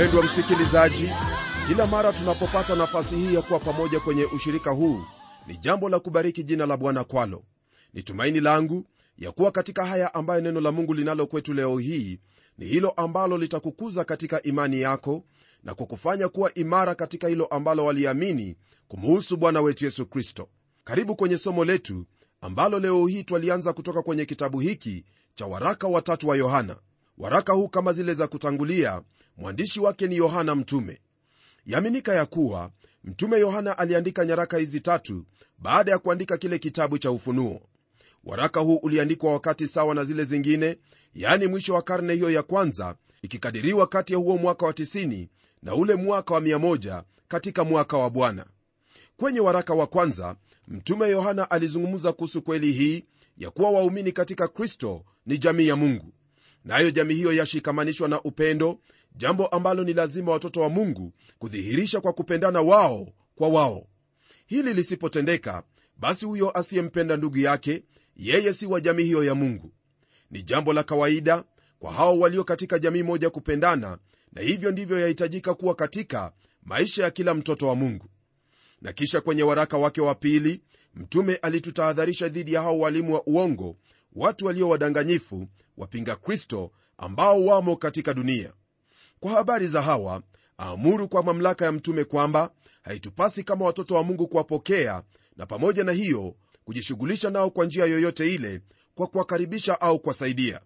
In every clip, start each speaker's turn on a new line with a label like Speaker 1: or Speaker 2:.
Speaker 1: mpendwa msikilizaji kila mara tunapopata nafasi hii ya kuwa pamoja kwenye ushirika huu ni jambo la kubariki jina la bwana kwalo. Ni tumaini langu ya kuwa katika haya ambayo neno la mungu linalo kwetu leo hii ni hilo ambalo litakukuza katika imani yako na kukufanya kuwa imara katika hilo ambalo waliamini kumuhusu bwana wetu yesu kristo. Karibu kwenye somo letu ambalo leo hii twalianza kutoka kwenye kitabu hiki cha waraka watatu wa yohana. Waraka huu kama zile za kutangulia mwandishi wake ni yohana mtume. Yaaminika ya kuwa mtume yohana aliandika nyaraka hizi tatu baada ya kuandika kile kitabu cha ufunuo. Waraka huu uliandikwa wakati sawa na zile zingine yaani mwisho wa karne hiyo ya kwanza ikikadiriwa kati ya huo mwaka wa 90 na ule mwaka wa 100 katika mwaka wa bwana. Kwenye waraka wa kwanza mtume yohana alizungumza kuhusu kweli hii ya kuwa waumini katika kristo ni jamii ya mungu nayo na jamii hiyo yashikamanishwa na upendo jambo ambalo ni lazima watoto wa mungu kudhihirisha kwa kupendana wao kwa wao. Hili lisipotendeka basi huyo asiyempenda ndugu yake yeye si wa jamii hiyo ya mungu. Ni jambo la kawaida kwa hao walio katika jamii moja kupendana na hivyo ndivyo yahitajika kuwa katika maisha ya kila mtoto wa mungu. Na kisha kwenye waraka wake wa pili mtume alitutahadharisha dhidi ya hao walimu wa uongo watu walio wadanganyifu wapinga kristo ambao wamo katika dunia. Kwa habari za hawa aamuru kwa mamlaka ya mtume kwamba haitupasi kama watoto wa mungu kuwapokea na pamoja na hiyo kujishughulisha nao kwa njia yoyote ile kwa kuwakaribisha au kuwasaidia.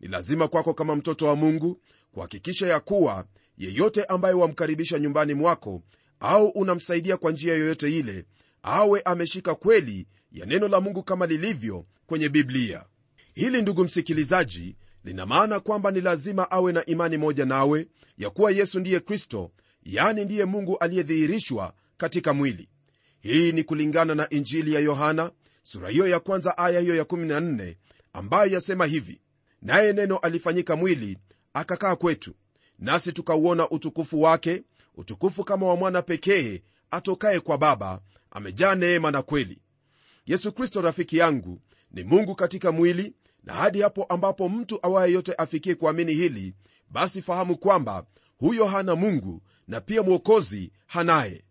Speaker 1: Ni lazima kwako kama mtoto wa mungu kuhakikisha ya kuwa yeyote ambaye wamkaribisha nyumbani mwako au unamsaidia kwa njia yoyote ile awe ameshika kweli ya neno la mungu kama lilivyo kwenye biblia hili ndugu msikilizaji lina maana kwamba ni lazima awe na imani moja nawe ya kuwa yesu ndiye kristo yani ndiye mungu aliyedhihirishwa katika mwili. Hii ni kulingana na injili ya yohana sura hiyo ya kwanza aya hiyo ya 14 ambayo yasema hivi naye neno alifanyika mwili akakaa kwetu. Nasi tukauona utukufu wake utukufu kama wa mwana pekee atokaye kwa baba amejaa neema na kweli. Yesu kristo rafiki yangu ni mungu katika mwili na hadi hapo ambapo mtu awaye yote afikie kuamini hili basi fahamu kwamba huyo hana mungu na pia mwokozi hanaye.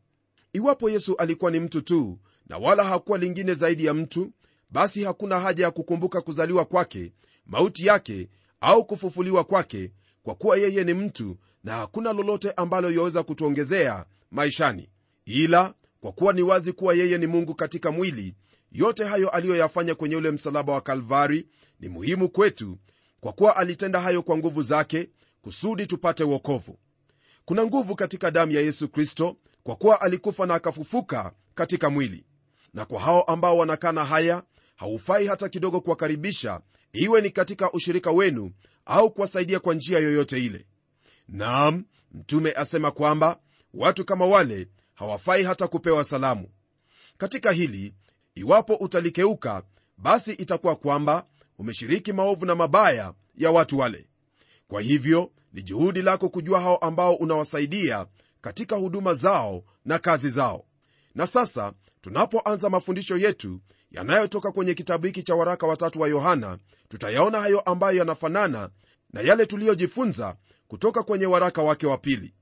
Speaker 1: Iwapo yesu alikuwa ni mtu tu na wala hakuwa lingine zaidi ya mtu basi hakuna haja ya kukumbuka kuzaliwa kwake mauti yake au kufufuliwa kwake kwa kuwa yeye ni mtu na hakuna lolote ambalo yaweza kutuongezea maishani. Ila kwa kuwa ni wazi kuwa yeye ni mungu katika mwili yote hayo aliyoyafanya kwenye ule msalaba wa kalvari ni muhimu kwetu kwa kuwa alitenda hayo kwa nguvu zake kusudi tupate wokovu. Kuna nguvu katika damu ya yesu kristo kwa kuwa alikufa na akafufuka katika mwili. Na kwa hao ambao wanakana haya haufai hata kidogo kuwakaribisha iwe ni katika ushirika wenu au kuwasaidia kwa njia yoyote ile. Naam mtume asema kwamba watu kama wale hawafai hata kupewa salamu. Katika hili iwapo utalikeuka basi itakuwa kwamba umeshiriki maovu na mabaya ya watu wale. Kwa hivyo ni juhudi lako kujua hao ambao unawasaidia katika huduma zao na kazi zao. Na sasa tunapoanza mafundisho yetu yanayotoka kwenye kitabu hiki cha waraka watatu wa yohana tutayaona hayo ambayo yanafanana na yale tuliyojifunza kutoka kwenye waraka wake wa pili.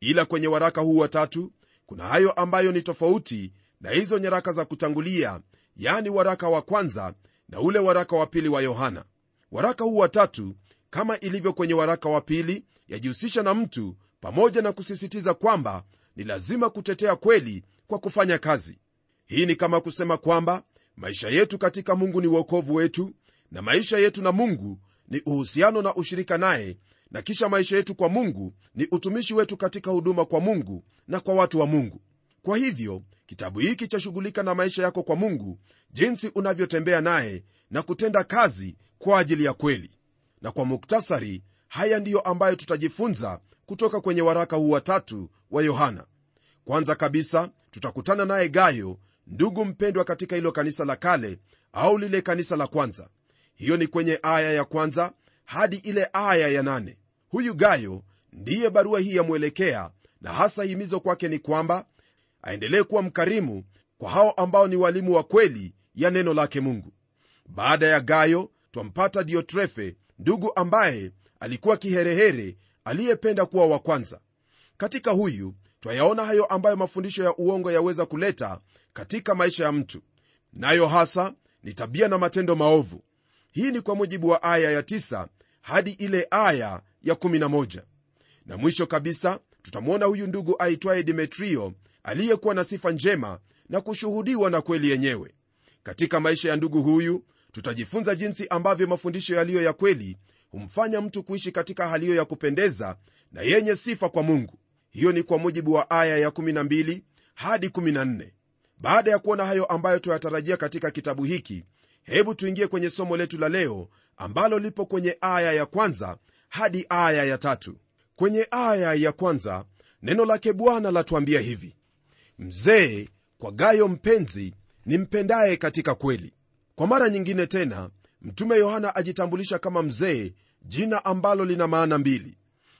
Speaker 1: Ila kwenye waraka huu watatu kuna hayo ambayo ni tofauti na hizo nyaraka za kutangulia yani waraka wa kwanza na ule waraka wa pili wa yohana. Waraka huu watatu kama ilivyo kwenye waraka wa pili yajihusisha na mtu pamoja na kusisitiza kwamba ni lazima kutetea kweli kwa kufanya kazi. Hii ni kama kusema kwamba maisha yetu katika mungu ni uokovu wetu na maisha yetu na mungu ni uhusiano na ushirika naye na kisha maisha yetu kwa mungu ni utumishi wetu katika huduma kwa mungu na kwa watu wa mungu kwa hivyo kitabu hiki chashughulika na maisha yako kwa mungu jinsi unavyotembea naye na kutenda kazi kwa ajili ya kweli. Na kwa muktasari haya ndiyo ambayo tutajifunza kutoka kwenye waraka huu watatu wa yohana. Kwanza kabisa tutakutana naye gayo ndugu mpendwa katika hilo kanisa la kale au lile kanisa la kwanza. Hiyo ni kwenye aya ya kwanza hadi ile aya ya nane. Huyu gayo ndiye barua hii yamwelekea na hasa himizo kwake ni kwamba aendelee kuwa mkarimu kwa hao ambao ni walimu wa kweli ya neno lake mungu. Baada ya gayo twampata diotrefe ndugu ambaye alikuwa kiherehere aliyependa kuwa wa kwanza. Katika huyu twayaona hayo ambayo mafundisho ya uongo yaweza kuleta katika maisha ya mtu. Nayo hasa ni tabia na matendo maovu. Hii ni kwa mujibu wa aya ya 9 hadi ile aya ya 11 na mwisho kabisa tutamwona huyu ndugu aitwaye dimetrio aliyekuwa na sifa njema na kushuhudiwa na kweli yenyewe. Katika maisha ya ndugu huyu tutajifunza jinsi ambavyo mafundisho yaliyo ya kweli humfanya mtu kuishi katika haliyo ya kupendeza na yenye sifa kwa mungu. Hiyo ni kwa mujibu wa aya ya 12 hadi 14 baada ya kuona hayo ambayo tuyatarajia katika kitabu hiki hebu tuingie kwenye somo letu la leo ambalo lipo kwenye aya ya kwanza hadi aya ya tatu. Kwenye aya ya kwanza neno lake bwana latuambia hivi mzee kwa gayo mpenzi nimpendaye katika kweli. Kwa mara nyingine tena mtume yohana ajitambulisha kama mzee jina ambalo lina maana mbili.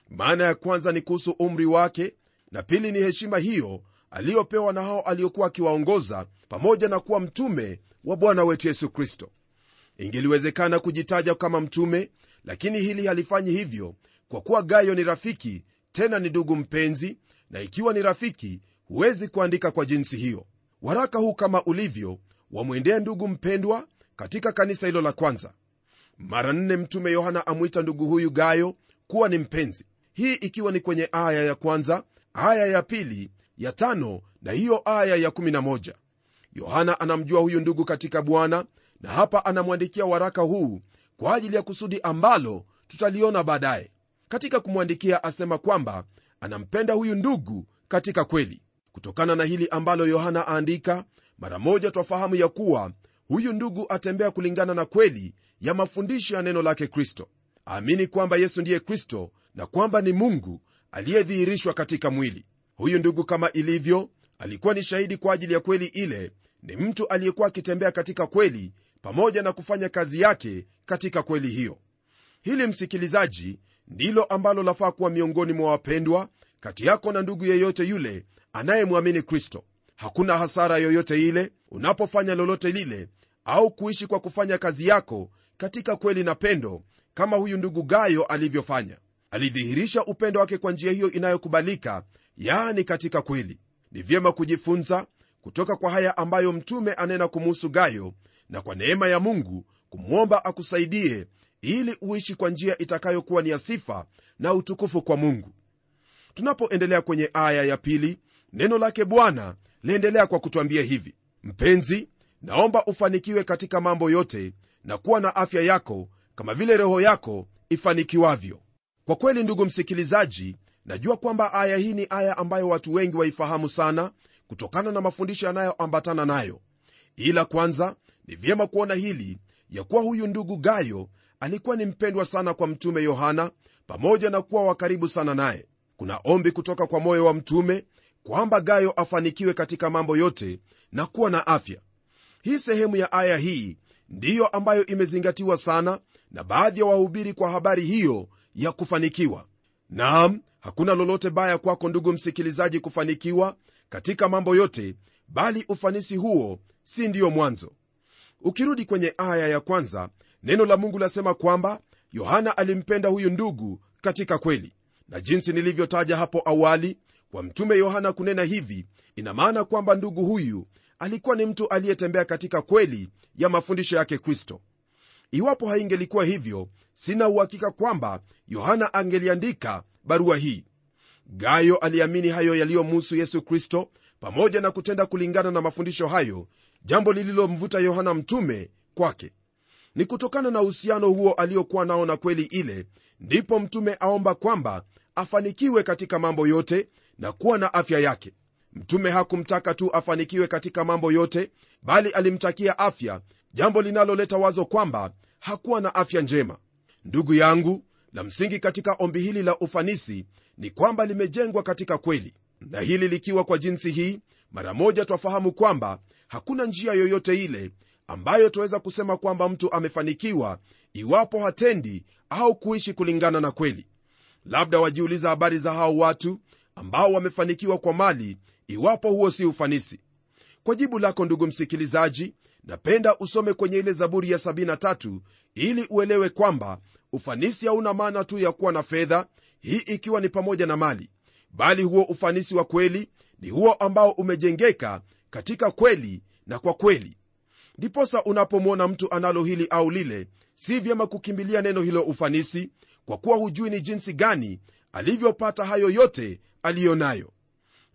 Speaker 1: Maana ya kwanza ni kuhusu umri wake na pili ni heshima hiyo aliyopewa na hao aliokuwa akiwaongoza pamoja na kuwa mtume wa bwana wetu yesu kristo. Ingeliwezekana kujitaja kama mtume lakini hili halifanyi hivyo kwa kuwa gayo ni rafiki tena ni ndugu mpenzi na ikiwa ni rafiki huwezi kuandika kwa jinsi hiyo. Waraka huu kama ulivyo wamwendea ndugu mpendwa katika kanisa hilo la kwanza. Mara nne mtume yohana amwita ndugu huyu gayo kuwa ni mpenzi. Hii ikiwa ni kwenye aya ya kwanza aya ya pili ya tano na hiyo aya ya 11 yohana anamjua huyu ndugu katika bwana na hapa anamwandikia waraka huu kwa ajili ya kusudi ambalo tutaliona baadaye. Katika kumwandikia asema kwamba anampenda huyu ndugu katika kweli kutokana na hili ambalo yohana aandika mara moja twafahamu ya kuwa huyu ndugu atembea kulingana na kweli ya mafundisho ya neno lake kristo. Aamini kwamba yesu ndiye kristo na kwamba ni mungu aliyedhihirishwa katika mwili. Huyu ndugu kama ilivyo alikuwa ni shahidi kwa ajili ya kweli ile ni mtu aliyekuwa akitembea katika kweli pamoja na kufanya kazi yake katika kweli hiyo. Hili msikilizaji ndilo ambalo lafaa kuwa miongoni mwa wapendwa kati yako na ndugu yeyote yule anayemwamini kristo. Hakuna hasara yoyote ile unapofanya lolote lile au kuishi kwa kufanya kazi yako katika kweli na pendo kama huyu ndugu gayo alivyofanya. Alidhihirisha upendo wake kwa njia hiyo inayokubalika yaani katika kweli. Ni vyema kujifunza kutoka kwa haya ambayo mtume anena kumuhusu gayo na kwa neema ya mungu kumwomba akusaidie ili uishi kwa njia itakayokuwa ni ya sifa na utukufu kwa mungu. Tunapoendelea kwenye aya ya pili neno lake bwana liendelea kwa kutwambia hivi mpenzi naomba ufanikiwe katika mambo yote na kuwa na afya yako kama vile roho yako ifanikiwavyo. Kwa kweli ndugu msikilizaji najua kwamba aya hii ni aya ambayo watu wengi waifahamu sana kutokana na mafundisho yanayoambatana nayo. Ila kwanza ni vyema kuona hili ya kuwa huyu ndugu gayo alikuwa ni mpendwa sana kwa mtume yohana pamoja na kuwa wa karibu sana naye. Kuna ombi kutoka kwa moyo wa mtume kwamba gayo afanikiwe katika mambo yote na kuwa na afya. Hii sehemu ya aya hii ndiyo ambayo imezingatiwa sana na baadhi ya wahubiri kwa habari hiyo ya kufanikiwa. Naam hakuna lolote baya kwako ndugu msikilizaji kufanikiwa katika mambo yote bali ufanisi huo si ndiyo mwanzo. Ukirudi kwenye aya ya kwanza neno la mungu lasema kwamba yohana alimpenda huyu ndugu katika kweli. Na jinsi nilivyotaja hapo awali kwa mtume yohana kunena hivi ina maana kwamba ndugu huyu alikuwa ni mtu aliyetembea katika kweli ya mafundisho yake kristo. Iwapo haingelikuwa hivyo sina uhakika kwamba yohana angeliandika barua hii. Gayo aliamini hayo yaliyomuhusu yesu kristo pamoja na kutenda kulingana na mafundisho hayo jambo lililomvuta yohana mtume kwake. Ni kutokana na uhusiano huo aliokuwa nao na kweli ile ndipo mtume aomba kwamba afanikiwe katika mambo yote na kuwa na afya yake. Mtume hakumtaka tu afanikiwe katika mambo yote bali alimtakia afya jambo linaloleta wazo kwamba hakuwa na afya njema. Ndugu yangu la msingi katika ombi hili la ufanisi ni kwamba limejengwa katika kweli. Na hili likiwa kwa jinsi hii mara moja twafahamu kwamba hakuna njia yoyote ile ambayo twaweza kusema kwamba mtu amefanikiwa iwapo hatendi au kuishi kulingana na kweli. Labda wajiuliza habari za hao watu ambao wamefanikiwa kwa mali iwapo huo si ufanisi. Kwa jibu lako ndugu msikilizaji napenda usome kwenye ile zaburi ya 73 ili uelewe kwamba ufanisi hauna maana tu ya kuwa na fedha hii ikiwa ni pamoja na mali bali huo ufanisi wa kweli ni huo ambao umejengeka katika kweli na kwa kweli. Ndiposa unapomwona mtu analo hili au lile si vyema kukimbilia neno hilo ufanisi kwa kuwa hujui ni jinsi gani alivyopata hayo yote aliyo nayo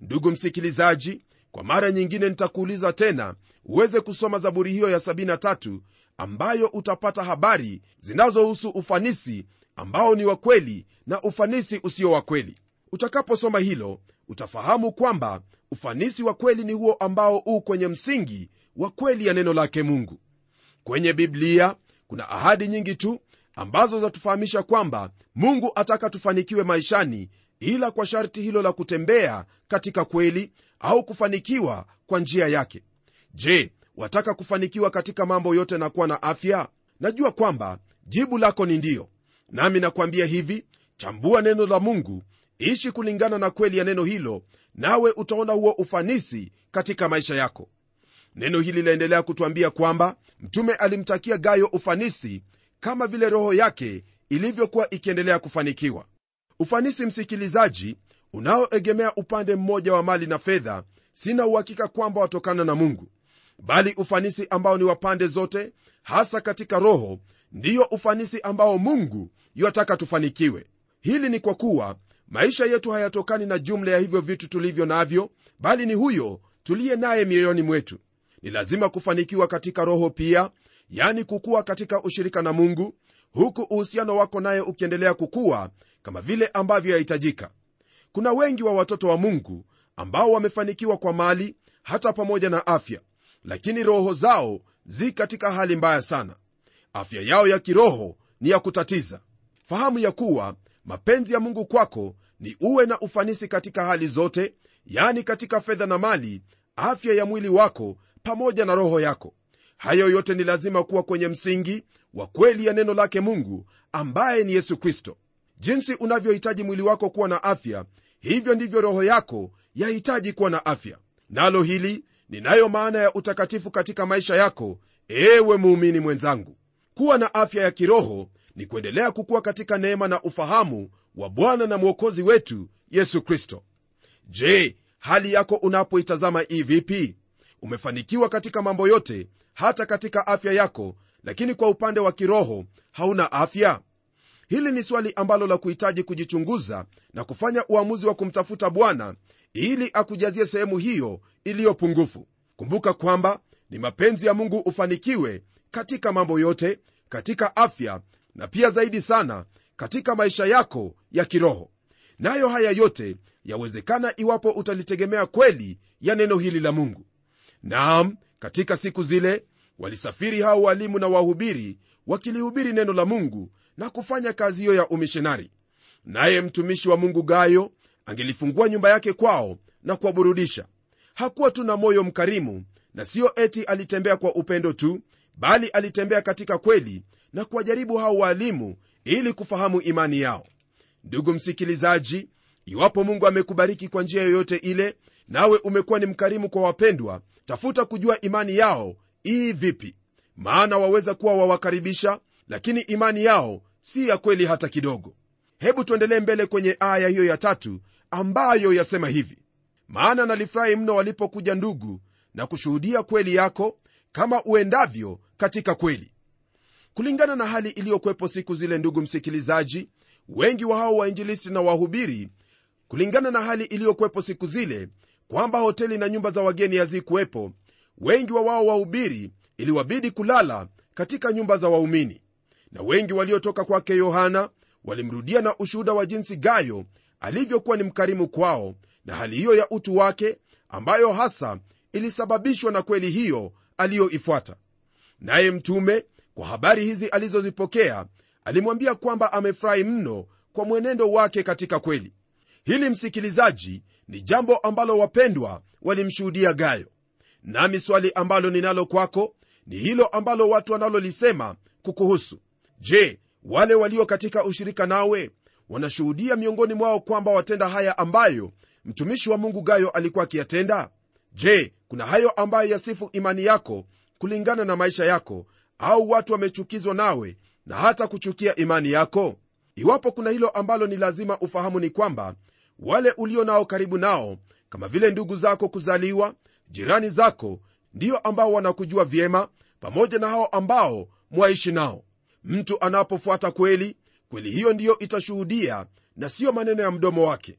Speaker 1: ndugu msikilizaji kwa mara nyingine nitakuuliza tena uweze kusoma zaburi hiyo ya 73 ambayo utapata habari zinazohusu ufanisi ambao ni wa kweli na ufanisi usio wa kweli. Utakaposoma hilo utafahamu kwamba ufanisi wa kweli ni huo ambao u kwenye msingi wa kweli ya neno lake mungu. Kwenye biblia kuna ahadi nyingi tu ambazo zatufahamisha kwamba mungu ataka tufanikiwe maishani ila kwa sharti hilo la kutembea katika kweli au kufanikiwa kwa njia yake. Je wataka kufanikiwa katika mambo yote na kuwa na afya? Najua kwamba jibu lako ni ndiyo nami nakwambia hivi chambua neno la mungu ishi kulingana na kweli ya neno hilo nawe utaona huo ufanisi katika maisha yako. Neno hili laendelea kutwambia kwamba mtume alimtakia gayo ufanisi kama vile roho yake ilivyokuwa ikiendelea kufanikiwa. Ufanisi msikilizaji unaoegemea upande mmoja wa mali na fedha sina uhakika kwamba watokana na mungu. Bali ufanisi ambao ni wa pande zote hasa katika roho ndiyo ufanisi ambao mungu yuataka tufanikiwe. Hili ni kwa kuwa maisha yetu hayatokani na jumla ya hivyo vitu tulivyo navyo bali ni huyo tuliye naye mioyoni mwetu. Ni lazima kufanikiwa katika roho pia yani kukuwa katika ushirika na mungu huku uhusiano wako naye ukiendelea kukuwa kama vile ambavyo yahitajika. Kuna wengi wa watoto wa mungu ambao wamefanikiwa kwa mali hata pamoja na afya lakini roho zao zi katika hali mbaya sana. Afya yao ya kiroho ni ya kutatiza. Fahamu ya kuwa mapenzi ya mungu kwako ni uwe na ufanisi katika hali zote yani katika fedha na mali afya ya mwili wako pamoja na roho yako hayo yote ni lazima kuwa kwenye msingi wa kweli ya neno lake mungu ambaye ni yesu kristo. Jinsi unavyohitaji mwili wako kuwa na afya hivyo ndivyo roho yako yahitaji kuwa na afya. Nalo hili ninayo maana ya utakatifu katika maisha yako ewe muumini mwenzangu. Kuwa na afya ya kiroho ni kuendelea kukuwa katika neema na ufahamu wa bwana na mwokozi wetu yesu kristo. Je hali yako unapoitazama ivipi vipi? Umefanikiwa katika mambo yote hata katika afya yako lakini kwa upande wa kiroho hauna afya? Hili ni swali ambalo la kuhitaji kujichunguza na kufanya uamuzi wa kumtafuta bwana ili akujazie sehemu hiyo iliyo pungufu. Kumbuka kwamba ni mapenzi ya mungu ufanikiwe katika mambo yote katika afya na pia zaidi sana katika maisha yako ya kiroho. Nayo haya yote yawezekana iwapo utalitegemea kweli ya neno hili la mungu. Naam katika siku zile walisafiri hao walimu na wahubiri wakilihubiri neno la mungu na kufanya kazi hiyo ya umishonari. Naye mtumishi wa mungu gayo angelifungua nyumba yake kwao na kuwaburudisha. Hakuwa tu na moyo mkarimu na siyo eti alitembea kwa upendo tu bali alitembea katika kweli na kuwajaribu hao waalimu ili kufahamu imani yao. Ndugu msikilizaji iwapo mungu amekubariki kwa njia yoyote ile nawe umekuwa ni mkarimu kwa wapendwa tafuta kujua imani yao ii vipi. Maana waweza kuwa wawakaribisha lakini imani yao si ya kweli hata kidogo. Hebu tuendelee mbele kwenye aya hiyo ya tatu ambayo yasema hivi. Maana nalifurahi mno walipokuja ndugu na kushuhudia kweli yako kama uendavyo katika kweli. Kulingana na hali iliyokuwepo siku zile ndugu msikilizaji wengi wa hao wainjilisti na wahubiri kulingana na hali iliyokuwepo siku zile kwamba hoteli na nyumba za wageni hazikuwepo. Wengi wa wao wahubiri iliwabidi kulala katika nyumba za waumini. Na wengi waliotoka kwake yohana walimrudia na ushuhuda wa jinsi gayo alivyokuwa ni mkarimu kwao na hali hiyo ya utu wake ambayo hasa ilisababishwa na kweli hiyo aliyoifuata. Naye mtume kwa habari hizi alizozipokea alimwambia kwamba amefurahi mno kwa mwenendo wake katika kweli. Hili msikilizaji ni jambo ambalo wapendwa walimshuhudia gayo. Nami swali ambalo ninalo kwako ni hilo ambalo watu wanalolisema kukuhusu. Je wale walio katika ushirika nawe wanashuhudia miongoni mwao kwamba watenda haya ambayo mtumishi wa mungu gayo alikuwa akiyatenda? Je kuna hayo ambayo yasifu imani yako kulingana na maisha yako au watu wamechukizwa nawe na hata kuchukia imani yako? Iwapo kuna hilo ambalo ni lazima ufahamu ni kwamba wale ulio nao karibu nao kama vile ndugu zako kuzaliwa jirani zako ndiyo ambao wanakujua vyema pamoja na hao ambao mwaishi nao. Mtu anapofuata kweli kweli hiyo ndiyo itashuhudia na siyo maneno ya mdomo wake.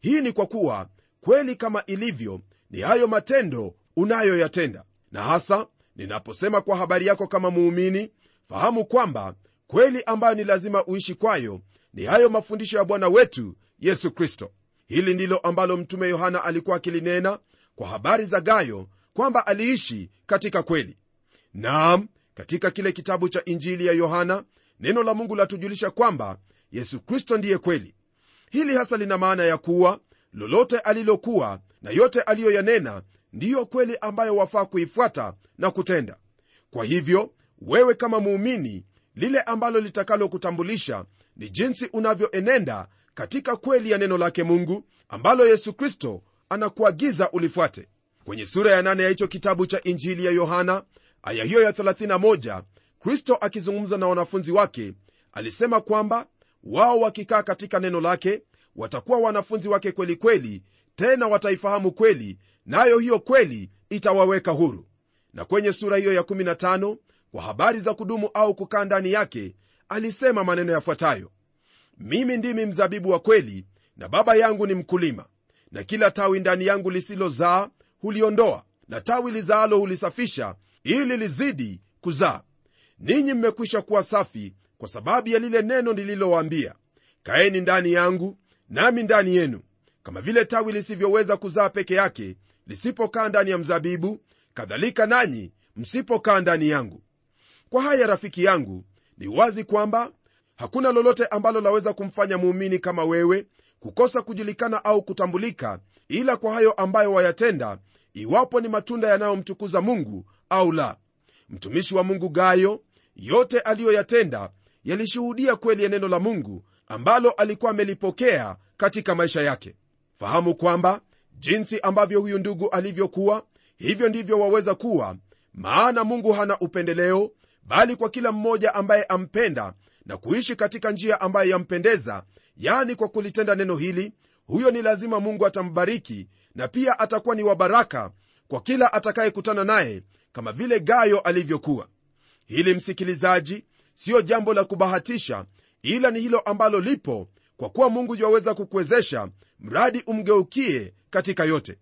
Speaker 1: Hii ni kwa kuwa kweli kama ilivyo ni hayo matendo unayoyatenda. Na hasa ninaposema kwa habari yako kama muumini fahamu kwamba kweli ambayo ni lazima uishi kwayo ni hayo mafundisho ya bwana wetu yesu kristo hili ndilo ambalo mtume yohana alikuwa akilinena kwa habari za gayo kwamba aliishi katika kweli. Naam katika kile kitabu cha injili ya yohana neno la mungu latujulisha kwamba yesu kristo ndiye kweli. Hili hasa lina maana ya kuwa lolote alilokuwa na yote aliyoyanena ndiyo kweli ambayo wafaa kuifuata na kutenda. Kwa hivyo wewe kama muumini lile ambalo litakalokutambulisha ni jinsi unavyoenenda katika kweli ya neno lake mungu ambalo yesu kristo anakuagiza ulifuate. Kwenye sura ya nane ya hicho kitabu cha injili ya yohana aya hiyo ya 31 kristo akizungumza na wanafunzi wake alisema kwamba wao wakikaa katika neno lake watakuwa wanafunzi wake kweli kweli tena wataifahamu kweli nayo na hiyo kweli itawaweka huru. Na kwenye sura hiyo ya 15 kwa habari za kudumu au kukaa ndani yake alisema maneno yafuatayo mimi ndimi mzabibu wa kweli na baba yangu ni mkulima na kila tawi ndani yangu lisilozaa huliondoa na tawi lizaalo hulisafisha ili lizidi kuzaa. Ninyi mmekwisha kuwa safi kwa sababu ya lile neno nililowaambia. Kaeni ndani yangu nami ndani yenu. Kama vile tawi lisivyoweza kuzaa peke yake lisipokaa ndani ya mzabibu kadhalika nanyi msipokaa ndani yangu. Kwa haya rafiki yangu ni wazi kwamba hakuna lolote ambalo laweza kumfanya muumini kama wewe kukosa kujulikana au kutambulika ila kwa hayo ambayo wayatenda iwapo ni matunda yanayomtukuza mungu au la. Mtumishi wa mungu gayo yote aliyoyatenda yalishuhudia kweli ya neno la mungu ambalo alikuwa amelipokea katika maisha yake. Fahamu kwamba jinsi ambavyo huyu ndugu alivyokuwa hivyo ndivyo waweza kuwa maana mungu hana upendeleo bali kwa kila mmoja ambaye ampenda na kuishi katika njia ambayo yampendeza yani kwa kulitenda neno hili huyo ni lazima mungu atambariki na pia atakuwa ni wabaraka kwa kila atakayekutana naye kama vile gayo alivyokuwa. Hili msikilizaji siyo jambo la kubahatisha ila ni hilo ambalo lipo kwa kuwa mungu yuwaweza kukuwezesha mradi umgeukie katika yote.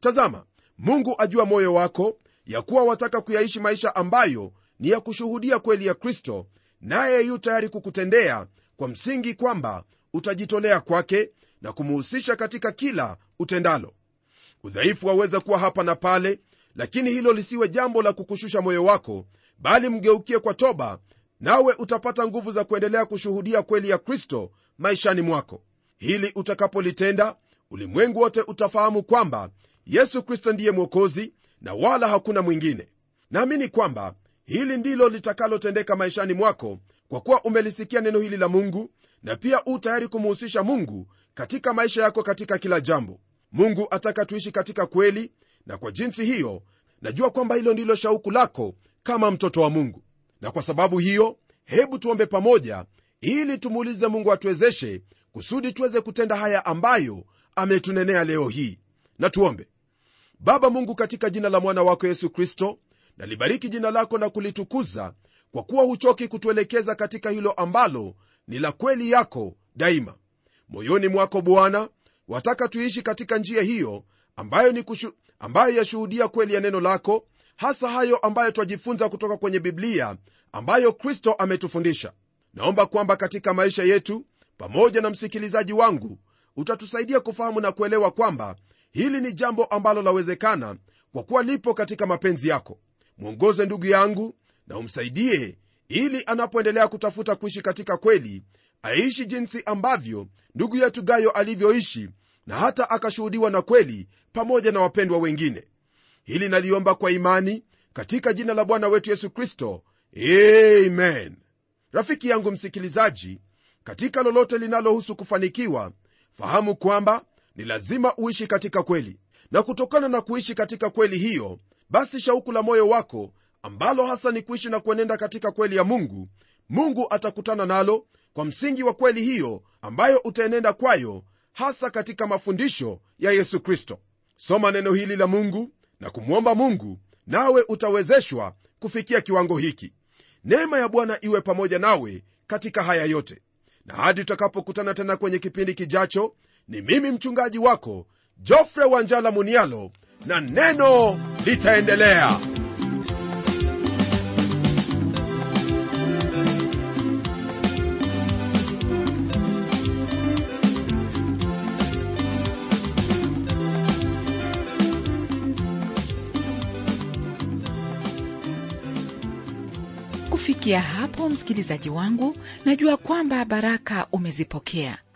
Speaker 1: Tazama mungu ajua moyo wako ya kuwa wataka kuyaishi maisha ambayo ni ya kushuhudia kweli ya kristo naye yu tayari kukutendea kwa msingi kwamba utajitolea kwake na kumuhusisha katika kila utendalo. Udhaifu waweza kuwa hapa na pale lakini hilo lisiwe jambo la kukushusha moyo wako bali mgeukie kwa toba nawe utapata nguvu za kuendelea kushuhudia kweli ya kristo maishani mwako. Hili utakapolitenda ulimwengu wote utafahamu kwamba yesu kristo ndiye mwokozi na wala hakuna mwingine. Naamini kwamba hili ndilo litakalotendeka maishani mwako kwa kuwa umelisikia neno hili la mungu na pia u tayari kumuhusisha mungu katika maisha yako katika kila jambo. Mungu ataka tuishi katika kweli na kwa jinsi hiyo najua kwamba hilo ndilo shauku lako kama mtoto wa mungu. Na kwa sababu hiyo hebu tuombe pamoja ili tumuulize mungu atuwezeshe kusudi tuweze kutenda haya ambayo ametunenea leo hii. Na tuombe. Baba mungu katika jina la mwana wako yesu kristo nalibariki jina lako na kulitukuza kwa kuwa huchoki kutuelekeza katika hilo ambalo ni la kweli yako daima. Moyoni mwako bwana wataka tuishi katika njia hiyo ambayo, ni kushu, ambayo yashuhudia kweli ya neno lako hasa hayo ambayo twajifunza kutoka kwenye biblia ambayo kristo ametufundisha. Naomba kwamba katika maisha yetu pamoja na msikilizaji wangu utatusaidia kufahamu na kuelewa kwamba hili ni jambo ambalo lawezekana kwa kuwa lipo katika mapenzi yako mwongoze ndugu yangu na umsaidie ili anapoendelea kutafuta kuishi katika kweli aishi jinsi ambavyo ndugu yetu gayo alivyoishi na hata akashuhudiwa na kweli pamoja na wapendwa wengine. Hili naliomba kwa imani katika jina la bwana wetu yesu kristo. Amen. Rafiki yangu msikilizaji katika lolote linalohusu kufanikiwa fahamu kwamba ni lazima uishi katika kweli. Na kutokana na kuishi katika kweli hiyo basi shauku la moyo wako ambalo hasa ni kuishi na kuenenda katika kweli ya mungu mungu atakutana nalo kwa msingi wa kweli hiyo ambayo utaenenda kwayo hasa katika mafundisho ya yesu kristo. Soma neno hili la mungu na kumwomba mungu nawe utawezeshwa kufikia kiwango hiki. Neema ya bwana iwe pamoja nawe katika haya yote. Na hadi tutakapokutana tena kwenye kipindi kijacho ni mimi mchungaji wako jofre wanjala munialo na neno litaendelea.
Speaker 2: Kufikia hapo msikilizaji wangu najua kwamba baraka umezipokea